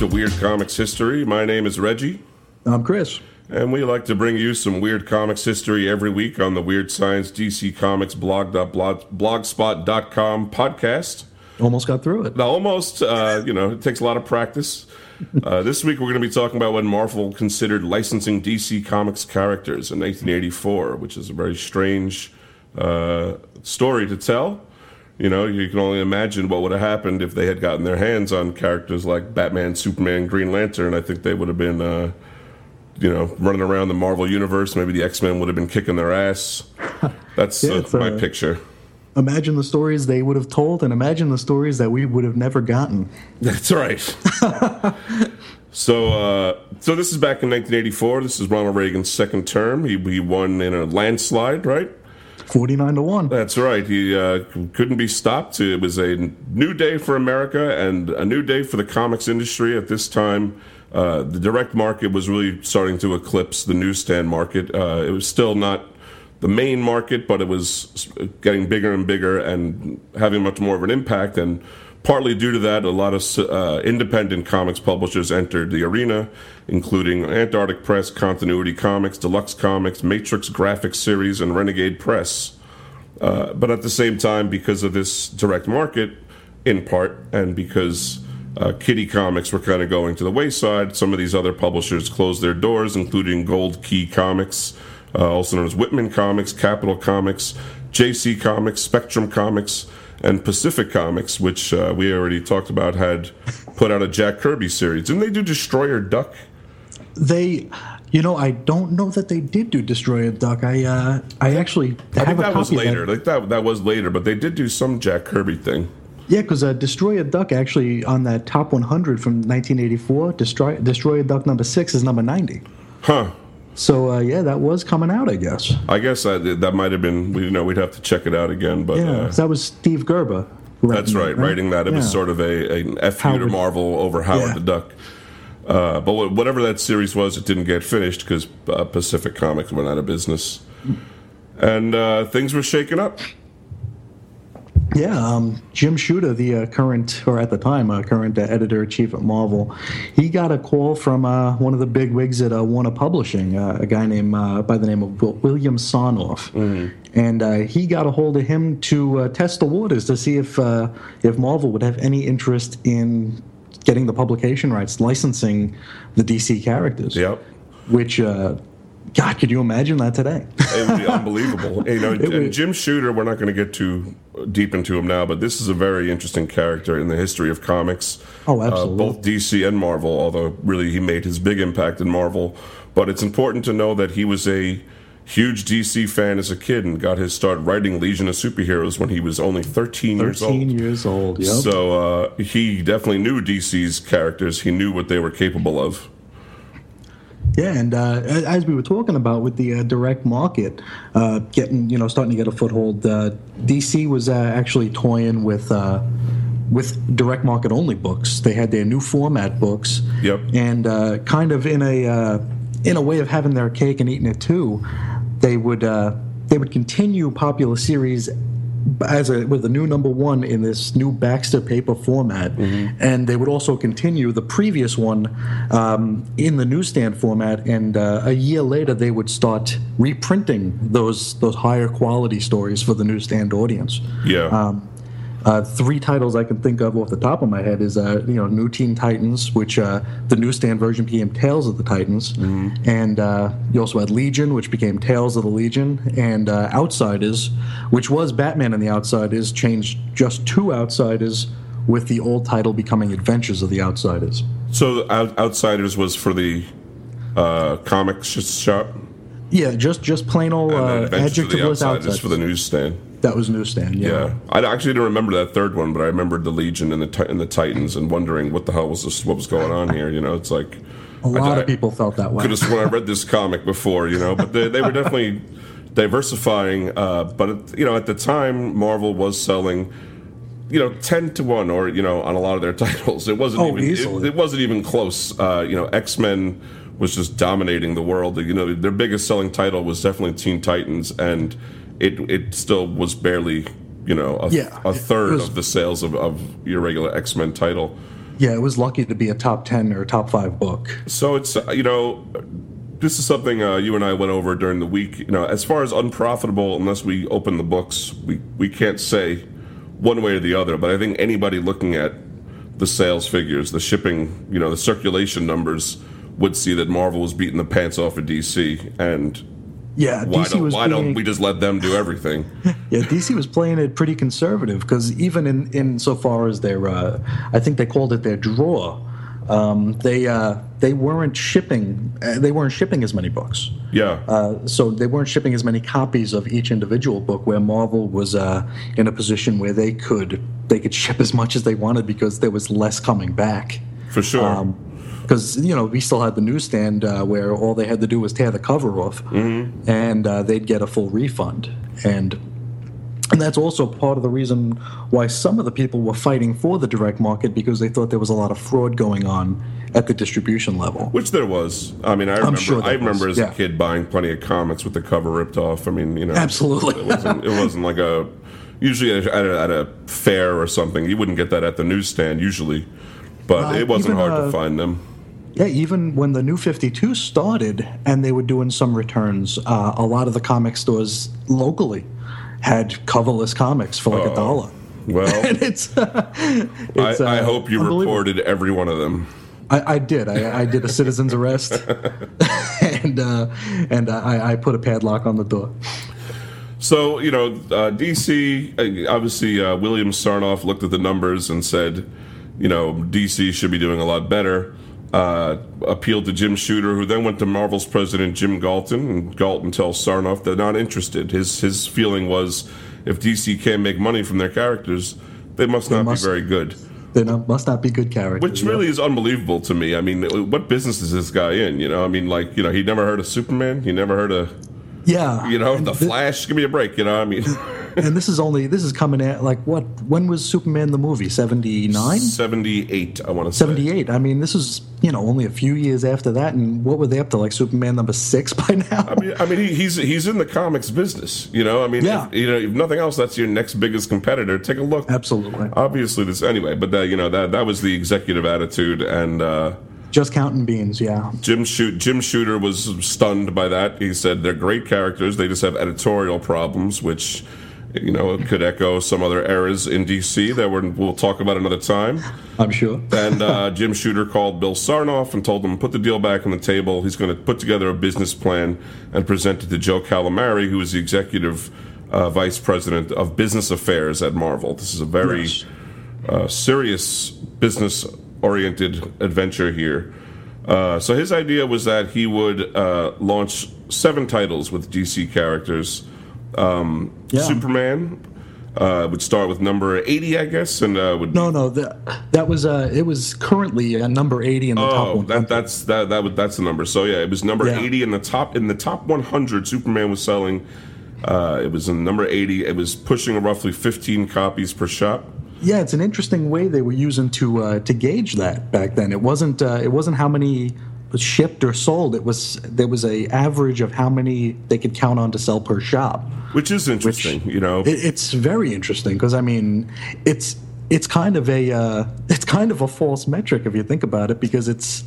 to Weird Comics History. My name is Reggie, I'm Chris. and we like to bring you some weird comics history every week on the Weird Science DC Comics blog.blogspot.com podcast. Almost got through it. Now, almost, uh, you know, it takes a lot of practice. Uh, this week, we're going to be talking about when Marvel considered licensing DC Comics characters in 1984, which is a very strange uh, story to tell. You know, you can only imagine what would have happened if they had gotten their hands on characters like Batman, Superman, Green Lantern. I think they would have been, uh, you know, running around the Marvel universe. Maybe the X Men would have been kicking their ass. That's Yeah, uh, my uh, picture. Imagine the stories they would have told, and imagine the stories that we would have never gotten. That's right. so, uh, so this is back in 1984. This is Ronald Reagan's second term. He, he won in a landslide, right? 49 to 1. That's right. He uh, couldn't be stopped. It was a new day for America and a new day for the comics industry. At this time, uh, the direct market was really starting to eclipse the newsstand market. Uh, it was still not the main market, but it was getting bigger and bigger and having much more of an impact. And partly due to that, a lot of uh, independent comics publishers entered the arena, including Antarctic Press, Continuity Comics, Deluxe Comics, Matrix Graphics Series, and Renegade Press. Uh, but at the same time, because of this direct market, in part, and because uh, Kitty Comics were kind of going to the wayside, some of these other publishers closed their doors, including Gold Key Comics, uh, also known as Whitman Comics, Capital Comics, JC Comics, Spectrum Comics, and Pacific Comics, which uh, we already talked about, had put out a Jack Kirby series. Didn't they do Destroyer Duck? They, you know, I don't know that they did do Destroyer Duck. I, uh, I actually I have think a that copy was later. Like that, that was later, but they did do some Jack Kirby thing. Yeah, because uh, Destroyer Duck actually on that top 100 from 1984, Destroy, Destroyer Duck number six is number 90. Huh. So uh, yeah, that was coming out, I guess. I guess I, that might have been. We you know we'd have to check it out again, but Yeah, uh, that was Steve Gerber. writing that's that, right. Writing that, it was sort of a an F you to Marvel over Howard Yeah. the Duck. Uh, but whatever that series was, it didn't get finished because uh, Pacific Comics went out of business, and uh, things were shaking up. Yeah, um, Jim Shooter, the uh, current, or at the time, uh, current uh, editor in chief at Marvel, he got a call from uh, one of the big wigs at uh, Warner Publishing, uh, a guy named uh, by the name of Wil- William Sarnoff, and uh, he got a hold of him to uh, test the waters to see if uh, if Marvel would have any interest in getting the publication rights, licensing the DC characters. Yep. Which, uh, God, could you imagine that today? It would be unbelievable. You know, and Jim Shooter, we're not going to get too deep into him now, but this is a very interesting character in the history of comics. Oh, Uh, absolutely. both DC and Marvel, although really he made his big impact in Marvel. But it's important to know that he was a huge DC fan as a kid and got his start writing Legion of Superheroes when he was only 13, years old. 13 years old. Yep. So uh, he definitely knew DC's characters. He knew what they were capable of. Yeah, and uh, as we were talking about with the uh, direct market, uh, getting you know starting to get a foothold, uh, DC was uh, actually toying with uh, with direct market only books. They had their new format books, Yep. and uh, kind of in a uh, in a way of having their cake and eating it too, they would uh, they would continue popular series as a with the new number one in this new Baxter paper format, and they would also continue the previous one um, in the newsstand format. And uh, a year later, they would start reprinting those those higher quality stories for the newsstand audience. Yeah. Um, uh, three titles I can think of off the top of my head is uh, you know New Teen Titans, which uh, the newsstand version became Tales of the Titans, and uh, you also had Legion, which became Tales of the Legion, and uh, Outsiders, which was Batman and the Outsiders, changed just to Outsiders, with the old title becoming Adventures of the Outsiders. so Out- Outsiders was for the uh, comics shop. Yeah, just just plain old uh, Adventures of the adjectiveless Outsiders Outsiders. for the newsstand. That was newsstand. Yeah. Yeah, I actually didn't remember that third one, but I remembered the Legion and the and the Titans, and wondering what the hell was this? What was going on here? You know, it's like a lot I- of people felt that way. could have sworn I read this comic before, you know, but they, they were definitely diversifying. Uh, but it, you know, at the time, Marvel was selling, you know, ten to one, or you know, on a lot of their titles, it wasn't Oh, even. It, it wasn't even close. Uh, you know, X Men was just dominating the world. You know, their biggest selling title was definitely Teen Titans, and it it still was barely, you know, a, Yeah, a third was- of the sales of, of your regular X Men title. Yeah, it was lucky to be a top ten or top five book. So it's uh, you know, this is something uh, you and I went over during the week. You know, as far as unprofitable, unless we open the books, we we can't say one way or the other. But I think anybody looking at the sales figures, the shipping, you know, the circulation numbers would see that Marvel was beating the pants off of DC, and Yeah, why DC don't was why don't we just let them do everything? Yeah, DC was playing it pretty conservative because even in in so far as their, uh, I think they called it their draw, um, they uh, they weren't shipping uh, they weren't shipping as many books. yeah, Uh, so they weren't shipping as many copies of each individual book. Where Marvel was uh, in a position where they could they could ship as much as they wanted because there was less coming back. for sure. Because you know we still had the newsstand uh, where all they had to do was tear the cover off, and uh, they'd get a full refund. And and that's also part of the reason why some of the people were fighting for the direct market because they thought there was a lot of fraud going on at the distribution level. Which there was. I mean, I remember. sure I remember was, as yeah. a kid buying plenty of comics with the cover ripped off. I mean, you know, Absolutely. It wasn't, it wasn't like a usually at a, at a fair or something. You wouldn't get that at the newsstand usually, but Uh, it wasn't even, hard to uh, find them. Yeah, even when the new 52 started and they were doing some returns, uh, a lot of the comic stores locally had coverless comics for like a dollar. Well, And it's, it's I, I uh, hope you reported every one of them. I, I did. I, I did a citizen's arrest, and uh, and I, I put a padlock on the door. So you know, uh, DC uh, obviously uh, William Sarnoff looked at the numbers and said, you know, DC should be doing a lot better. Uh, appealed to Jim Shooter, who then went to Marvel's president Jim Galton, and Galton tells Sarnoff they're not interested. His his feeling was, if DC can't make money from their characters, they must not must- be very good. They not, must not be good characters. Which yeah. really is unbelievable to me. I mean, what business is this guy in? You know, I mean, like, you know, he never heard of Superman. He never heard of, yeah, you know, the Flash. Give me a break. You know, I mean. and this is only this is coming at like what? When was Superman the movie? Seventy nine. 78, I want to say. 78. I mean, this is, you know, only a few years after that. And what were they up to? Like Superman number six by now? I mean, I mean, he, he's he's in the comics business, you know. I mean, Yeah. if, you know, if nothing else, that's your next biggest competitor. Take a look. Absolutely. Obviously, this anyway, but that you know that that was the executive attitude, and uh, Just counting beans, yeah. Jim Shoot Jim Shooter was stunned by that. He said they're great characters. They just have editorial problems, which you know it could echo some other eras in DC that we're, we'll talk about another time. I'm sure. And uh, Jim Shooter called Bill Sarnoff and told him put the deal back on the table. He's going to put together a business plan and present it to Joe Calamari, who is the executive uh, vice president of business affairs at Marvel. This is a very Yes. uh, serious business oriented adventure here. Uh, so his idea was that he would uh, launch seven titles with DC characters. Um, Yeah. Superman uh, would start with number eighty, I guess, and uh, would No, no, that that was uh, it was currently a number 80 in the top Oh, one. that that's that that would that's the number. So yeah, it was number Yeah. eighty in the top in the top one hundred. Superman was selling. Uh, it was in number eighty. It was pushing roughly fifteen copies per shop. Yeah, it's an interesting way they were using to uh, to gauge that back then. It wasn't uh, it wasn't how many was shipped or sold. It was there was a average of how many they could count on to sell per shop. Which is interesting, you know. It, it's very interesting because I mean, it's it's kind of a uh, it's kind of a false metric if you think about it because it's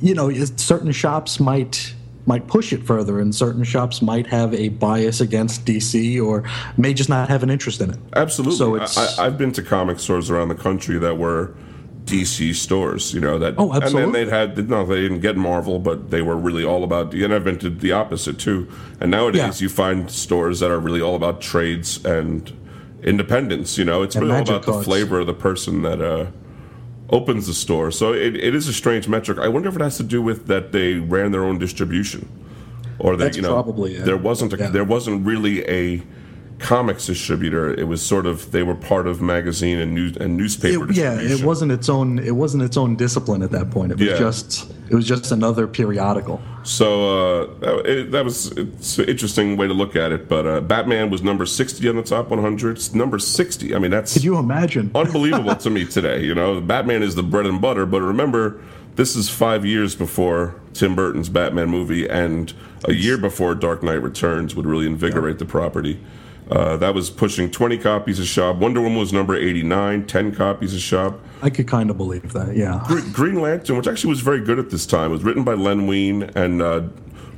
you know certain shops might might push it further and certain shops might have a bias against DC or may just not have an interest in it. Absolutely. So it's- I, I, I've been to comic stores around the country that were DC stores, you know that. Oh, And then they'd had no, they didn't get Marvel, but they were really all about. And I've been to the opposite too. And nowadays, Yeah. you find stores that are really all about trades and independence. You know, it's And really all about the flavor of the person that uh, opens the store. So it, it is a strange metric. I wonder if it has to do with that they ran their own distribution, or that That's you know probably it. there wasn't a, Yeah. there wasn't really a comics distributor. It was sort of they were part of magazine and news and newspaper. It, yeah, it wasn't its own it wasn't its own discipline at that point. It was Yeah. just it was just another periodical. So uh, that, it, that was it's an interesting way to look at it. But uh, Batman was number sixty on the top one hundred. It's Number sixty. I mean, that's Could you imagine? unbelievable to me today. You know, Batman is the bread and butter. But remember, this is five years before Tim Burton's Batman movie, and a year before Dark Knight Returns would really invigorate the property. Uh, that was pushing 20 copies a shop. Wonder Woman was number 89, 10 copies a shop. I could kind of believe that, yeah. Green Lantern, which actually was very good at this time, was written by Len Wein and, uh,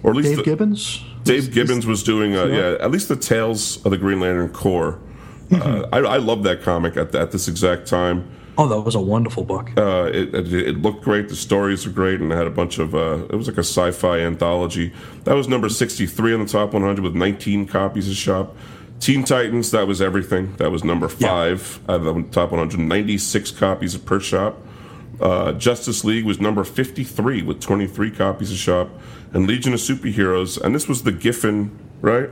or at least Dave the, Gibbons. Dave Gibbons was doing, uh, yeah, at least the Tales of the Green Lantern Corps. Uh, I, I love that comic at, at this exact time. Oh, that was a wonderful book. Uh, it, it, it looked great. The stories were great, and it had a bunch of. Uh, it was like a sci-fi anthology. That was number sixty-three on the top one hundred with nineteen copies a shop. Teen Titans, that was everything. That was number five out of the top 196 copies of per shop. Uh, Justice League was number 53 with 23 copies a shop. And Legion of Superheroes, and this was the Giffen, right?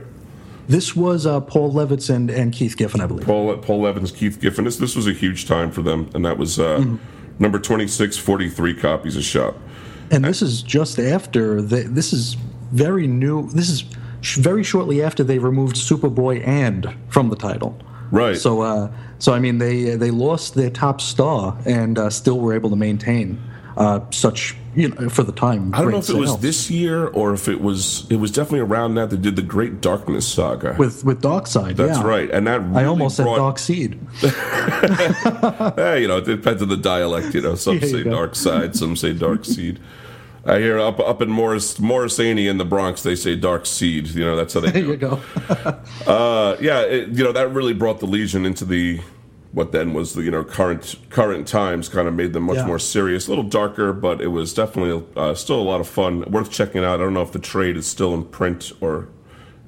This was uh, Paul Levitz and, and Keith Giffen, I believe. Paul Paul Evans, Keith Giffen. This this was a huge time for them, and that was uh, mm-hmm. number 26, 43 copies a shop. And this is just after the, this is very new. This is very shortly after they removed Superboy and from the title. Right. So, uh, so I mean, they they lost their top star and uh, still were able to maintain uh, such you know for the time. I don't know if sales. it was this year or if it was it was definitely around that they did the Great Darkness saga with with Darkseid. That's yeah. right, and that really I almost brought... said Dark Seed. hey, you know, it depends on the dialect. You know, some yeah, say Dark Side, some say Dark Seed. I hear up up in Morris Morrisania in the Bronx, they say dark seed. You know, that's how they. There you go. uh, yeah, it, you know that really brought the Legion into the what then was the you know current current times. Kind of made them much Yeah. more serious, a little darker, but it was definitely uh, still a lot of fun. Worth checking out. I don't know if the trade is still in print or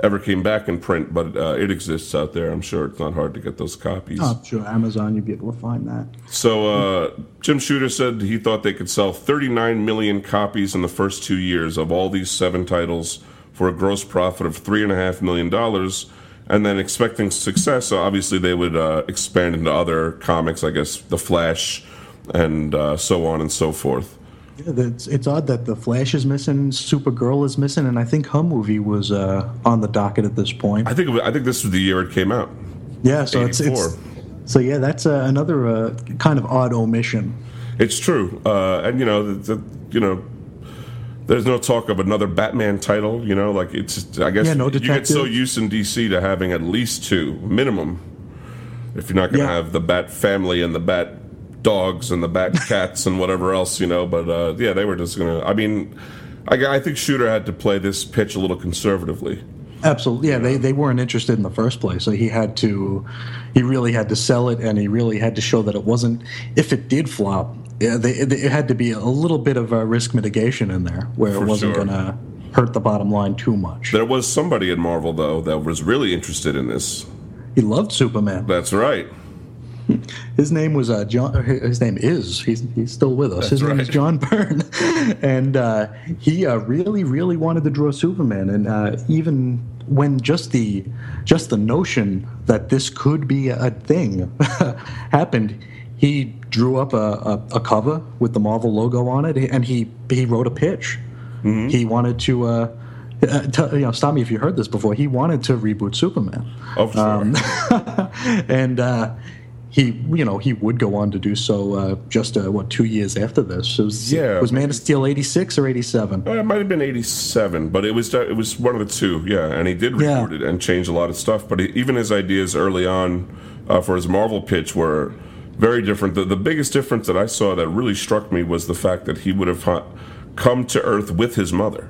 ever came back in print, but uh, it exists out there. I'm sure it's not hard to get those copies. Oh, sure, Amazon, you'd be able to find that. So uh, Jim Shooter said he thought they could sell 39 million copies in the first two years of all these seven titles for a gross profit of three and a half million dollars. And then expecting success, so obviously they would uh, expand into other comics, I guess, The Flash, and uh, so on and so forth. Yeah, it's, it's odd that the Flash is missing, Supergirl is missing, and I think her movie was uh, on the docket at this point. I think I think this was the year it came out. Yeah, so it's, it's so yeah, that's uh, another uh, kind of odd omission. It's true, uh, and you know, the, the, you know, there's no talk of another Batman title. You know, like it's I guess Yeah, no you get so used in DC to having at least two minimum. If you're not going to Yeah. have the Bat family and the Bat dogs and the Bat cats and whatever else, you know, but uh, yeah, they were just to. I mean, I, I think Shooter had to play this pitch a little conservatively. Absolutely, yeah. They they weren't interested in the first place, so he had to, he really had to sell it, and he really had to show that it wasn't. If it did flop, yeah, they, it, it had to be a little bit of a risk mitigation in there, where For it wasn't sure. going to hurt the bottom line too much. There was somebody at Marvel though that was really interested in this. He loved Superman. That's right. His name was uh, John. His name is. He's he's still with us. his name is. John Byrne, and uh, he uh, really really wanted to draw Superman. And uh, even when just the just the notion that this could be a thing happened, he drew up a, a, a cover with the Marvel logo on it, and he he wrote a pitch. He wanted to. Uh, uh, to, you know, stop me if you heard this before. He wanted to reboot Superman Oh, for Um, and uh, he, you know, he would go on to do so. Uh, just uh, what two years after this? It was, Yeah. was Man of Steel eighty six or eighty seven? Uh, it might have been '87, but it was it was one of the two. Yeah, and he did Yeah. it and change a lot of stuff. But he, even his ideas early on uh, for his Marvel pitch were very different. The, the biggest difference that I saw that really struck me was the fact that he would have ha- come to Earth with his mother,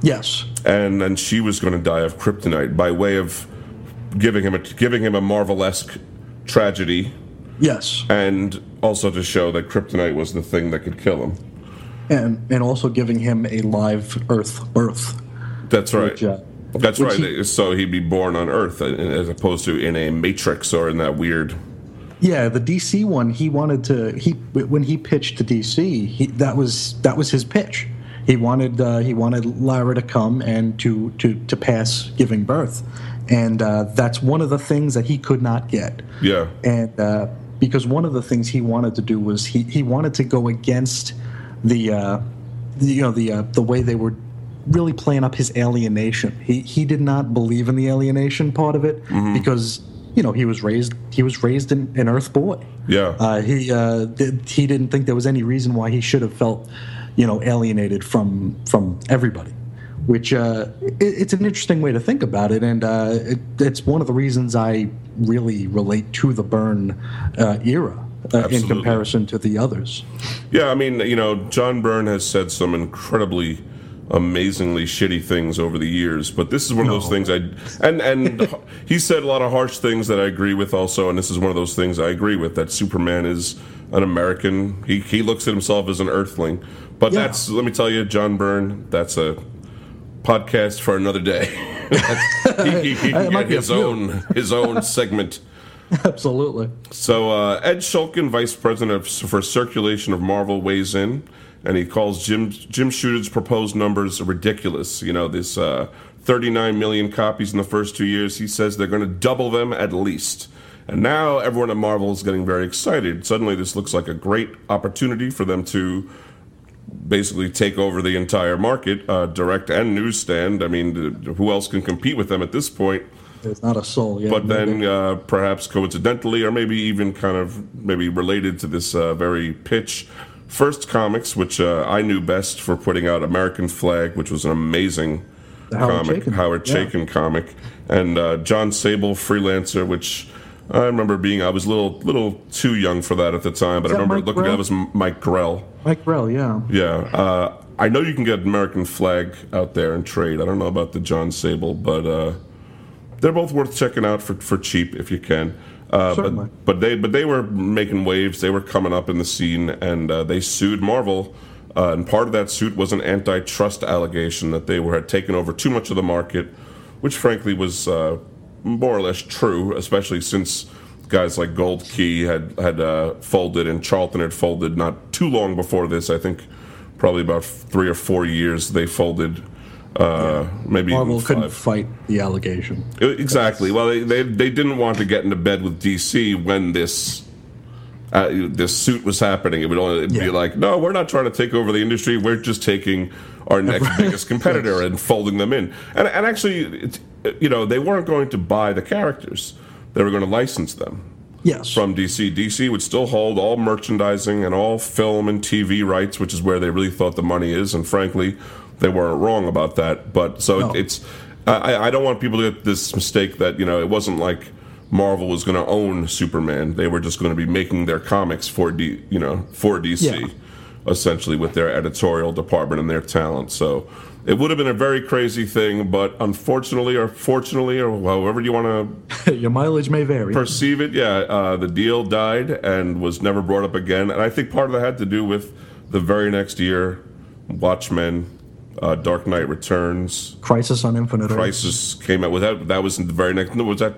Yes, and then she was going to die of kryptonite by way of giving him a giving him a Marvel-esque tragedy, yes, and also to show that kryptonite was the thing that could kill him. and and also giving him a live Earth birth. That's right. Which, uh, That's right. he- so he'd be born on Earth uh, as opposed to in a matrix or in that weird. Yeah, the DC one, he wanted to. He when he pitched to DC, he, that was that was his pitch. He wanted uh, he wanted Lara to come and to to to pass giving birth, and uh, that's one of the things that he could not get. Yeah. and uh, because one of the things he wanted to do was he, he wanted to go against the, uh, the you know the uh, the way they were really playing up his alienation. He he did not believe in the alienation part of it because you know he was raised he was raised in an Earth boy. Yeah. Uh, he uh, did, he didn't think there was any reason why he should have felt you know alienated from from everybody. Which uh, it, it's an interesting way to think about it, and uh, it, it's one of the reasons I really relate to the Byrne uh, era. Uh, in comparison to the others. Yeah, I mean, you know, John Byrne has said some incredibly amazingly shitty things over the years, but this is one no. of those things I and and he said a lot of harsh things that I agree with also, and this is one of those things I agree with that Superman is an American. He he looks at himself as an Earthling, but yeah. that's let me tell you, John Byrne, that's a podcast for another day. he, he, he can get his own his own segment. Absolutely. So uh, Ed Shukin, vice president for circulation of Marvel, weighs in, and he calls Jim Jim Shooter's proposed numbers ridiculous. You know, this uh, 39 million copies in the first two years. He says they're going to double them at least. And now everyone at Marvel is getting very excited. Suddenly, this looks like a great opportunity for them to basically take over the entire market, uh, direct and newsstand. I mean, who else can compete with them at this point? There's not a soul yet. But then, uh, perhaps coincidentally, or maybe even kind of maybe related to this uh, very pitch, First Comics, which uh, I knew best for putting out American Flag, which was an amazing Howard comic, Chaykin. Howard Chaykin yeah. comic, and uh, Jon Sable, Freelancer, which I remember being I was a little little too young for that at the time, but I remember Mike looking Grell? at it was Mike Grell. Mike Grell, yeah. Yeah. Uh, I know you can get American Flag out there and trade. I don't know about the Jon Sable, but uh, they're both worth checking out for, for cheap if you can. Uh, Certainly. But, but they but they were making waves. They were coming up in the scene, and uh, they sued Marvel. Uh, and part of that suit was an antitrust allegation that they were had taken over too much of the market, which frankly was uh, more or less true, especially since guys like Gold Key had had uh, folded and Charlton had folded not too long before this. I think probably about three or four years they folded. Uh, yeah. Maybe Marvel couldn't fight the allegation. Exactly. Well, they, they they didn't want to get into bed with DC when this uh, this suit was happening. It would only yeah. be like, no, we're not trying to take over the industry. We're just taking our next biggest competitor and folding them in. And and actually, you know, they weren't going to buy the characters; they were going to license them. Yes. From DC. DC would still hold all merchandising and all film and TV rights, which is where they really thought the money is. And frankly, they weren't wrong about that. But so no. it, it's, I, I don't want people to get this mistake that, you know, it wasn't like Marvel was going to own Superman. They were just going to be making their comics for D, you know, for DC, yeah. Essentially with their editorial department and their talent. So it would have been a very crazy thing, but unfortunately, or fortunately, or however you want to, your mileage may vary. Perceive it, yeah. Uh, the deal died and was never brought up again, and I think part of that had to do with the very next year, Watchmen, uh, Dark Knight Returns, Crisis on Infinite. Crisis came out with that. That was in the very next. No, was that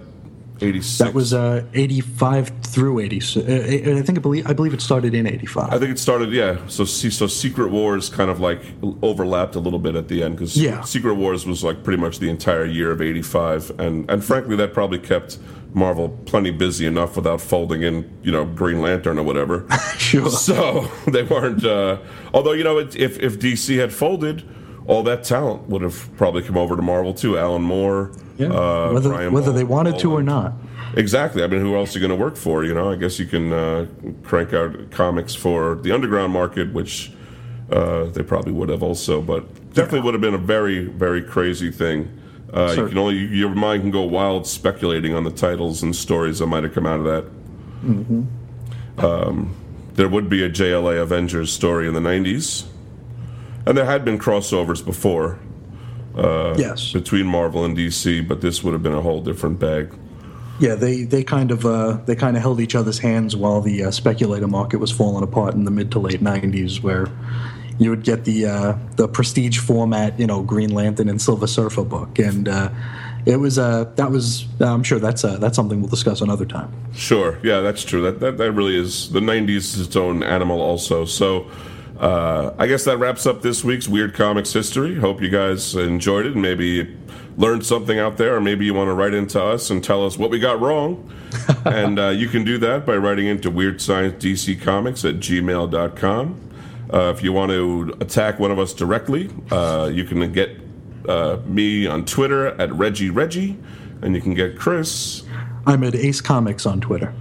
86. That was uh, 85 through 86. Uh, I think I believe I believe it started in 85. I think it started yeah. So so Secret Wars kind of like overlapped a little bit at the end cuz yeah. Secret Wars was like pretty much the entire year of 85 and and frankly that probably kept Marvel plenty busy enough without folding in, you know, Green Lantern or whatever. sure. So they weren't uh, although you know if if DC had folded all that talent would have probably come over to Marvel too. Alan Moore, yeah. Uh, whether whether Ball, they wanted to or not. Exactly. I mean, who else are you going to work for? You know, I guess you can uh, crank out comics for the underground market, which uh, they probably would have also, but definitely yeah. would have been a very, very crazy thing. Uh, you can only your mind can go wild speculating on the titles and stories that might have come out of that. Mm-hmm. Um, there would be a JLA Avengers story in the '90s and there had been crossovers before. Uh, yes. Between Marvel and DC, but this would have been a whole different bag. Yeah, they they kind of uh, they kind of held each other's hands while the uh, speculator market was falling apart in the mid to late '90s, where you would get the uh, the prestige format, you know, Green Lantern and Silver Surfer book, and uh, it was uh, that was I'm sure that's uh, that's something we'll discuss another time. Sure, yeah, that's true. That that, that really is the '90s is its own animal, also. So. Uh, I guess that wraps up this week's Weird Comics history. Hope you guys enjoyed it and maybe learned something out there, or maybe you want to write into us and tell us what we got wrong. and uh, you can do that by writing into Weird Science DC Comics at gmail.com. Uh, if you want to attack one of us directly, uh, you can get uh, me on Twitter at Reggie Reggie, and you can get Chris. I'm at Ace Comics on Twitter.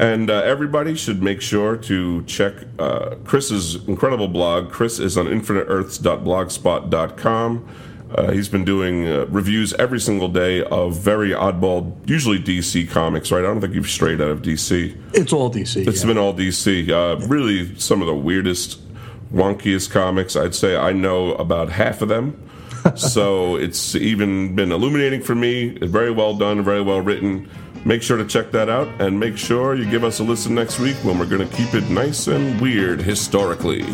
And uh, everybody should make sure to check uh, Chris's incredible blog. Chris is on infiniteearths.blogspot.com. Uh, he's been doing uh, reviews every single day of very oddball, usually DC comics, right? I don't think you've strayed out of DC. It's all DC. It's yeah. been all DC. Uh, really, some of the weirdest, wonkiest comics. I'd say I know about half of them. so it's even been illuminating for me. Very well done, very well written. Make sure to check that out and make sure you give us a listen next week when we're going to keep it nice and weird historically.